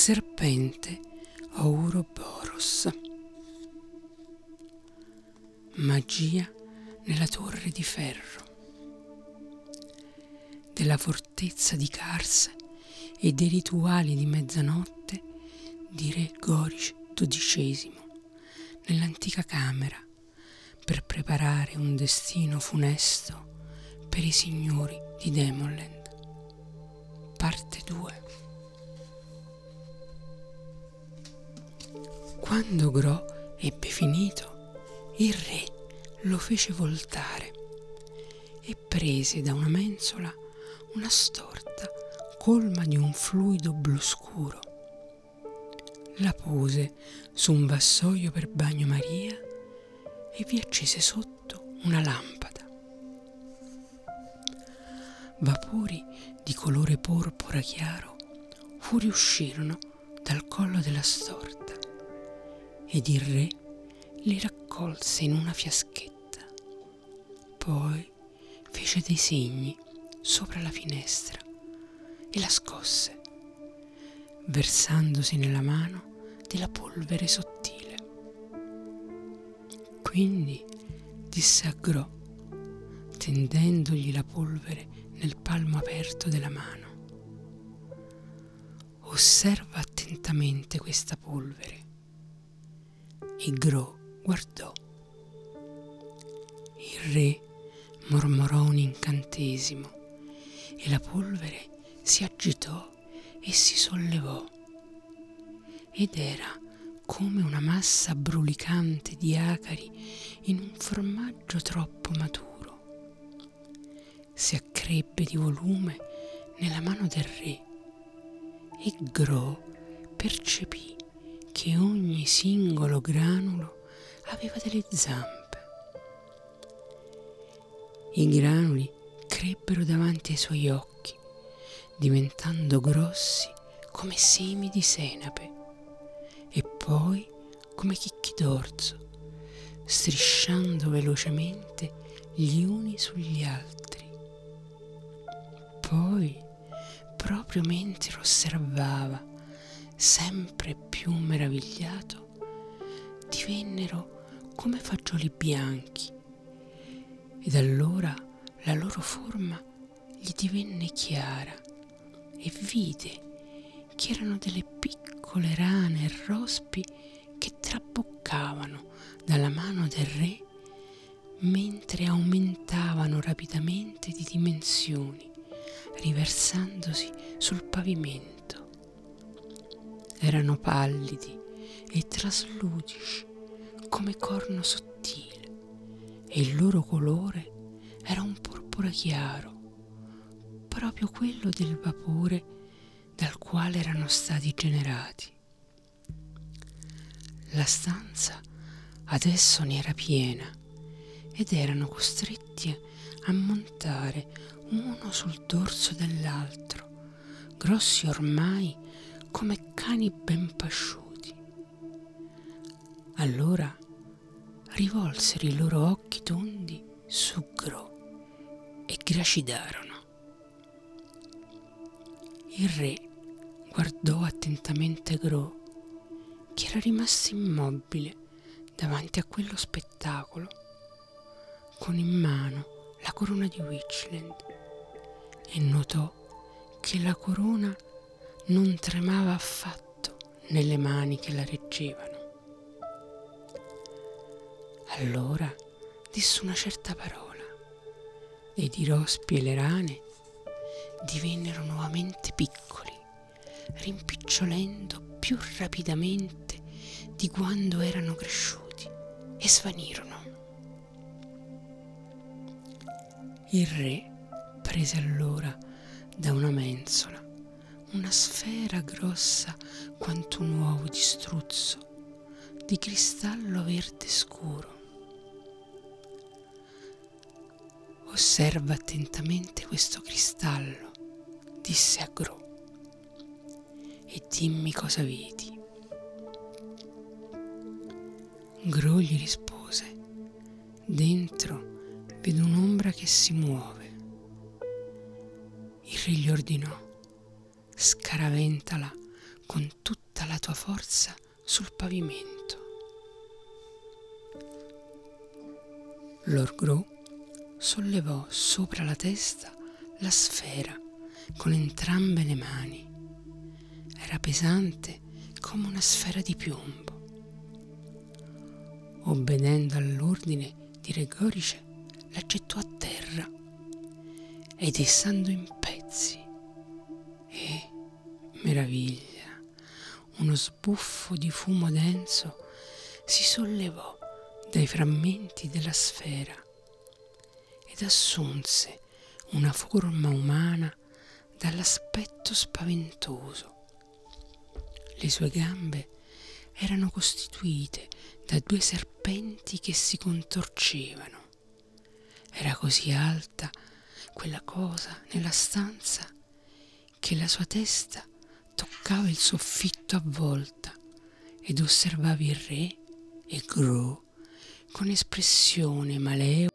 serpente Ouroboros. Magia nella torre di ferro. Della fortezza di Kars e dei rituali di mezzanotte di re Gorish XII nell'antica camera per preparare un destino funesto per i signori di Demonland. Parte 2 Quando Gro ebbe finito, il re lo fece voltare e prese da una mensola una storta colma di un fluido blu scuro. La pose su un vassoio per bagnomaria e vi accese sotto una lampada. Vapori di colore porpora chiaro fuoriuscirono dal collo della storta ed il re li raccolse in una fiaschetta. Poi fece dei segni sopra la finestra e la scosse, versandosi nella mano della polvere sottile. Quindi disse a Gro, tendendogli la polvere nel palmo aperto della mano. Osserva attentamente questa polvere e Gro guardò. Il re mormorò un incantesimo e la polvere si agitò e si sollevò ed era come una massa brulicante di acari in un formaggio troppo maturo. Si accrebbe di volume nella mano del re e Gro percepì che ogni singolo granulo aveva delle zampe. I granuli crebbero davanti ai suoi occhi, diventando grossi come semi di senape e poi come chicchi d'orzo, strisciando velocemente gli uni sugli altri. Poi, proprio mentre osservava, sempre più meravigliato, divennero come fagioli bianchi. Ed allora la loro forma gli divenne chiara e vide che erano delle piccole rane e rospi che traboccavano dalla mano del re mentre aumentavano rapidamente di dimensioni, riversandosi sul pavimento erano pallidi e trasludici come corno sottile e il loro colore era un porpora chiaro, proprio quello del vapore dal quale erano stati generati. La stanza adesso ne era piena ed erano costretti a montare uno sul dorso dell'altro, grossi ormai come cani ben pasciuti. Allora rivolsero i loro occhi tondi su Gro e gracidarono. Il re guardò attentamente Gro, che era rimasto immobile davanti a quello spettacolo, con in mano la corona di Witchland, e notò che la corona non tremava affatto nelle mani che la reggevano. Allora disse una certa parola ed i rospi e le rane divennero nuovamente piccoli, rimpicciolendo più rapidamente di quando erano cresciuti e svanirono. Il re prese allora da una mensola una sfera grossa quanto un uovo di struzzo, di cristallo verde scuro. Osserva attentamente questo cristallo, disse a Gro, e dimmi cosa vedi. Gro gli rispose, dentro vedo un'ombra che si muove. Il re gli ordinò, scaraventala con tutta la tua forza sul pavimento. Lord Gru sollevò sopra la testa la sfera con entrambe le mani. Era pesante come una sfera di piombo. Obbedendo all'ordine di Regorice, la gettò a terra ed essando in pezzi. Meraviglia, uno sbuffo di fumo denso si sollevò dai frammenti della sfera ed assunse una forma umana dall'aspetto spaventoso. Le sue gambe erano costituite da due serpenti che si contorcevano. Era così alta quella cosa nella stanza che la sua testa toccava il soffitto a volta ed osservavi il re e Gru con espressione malevola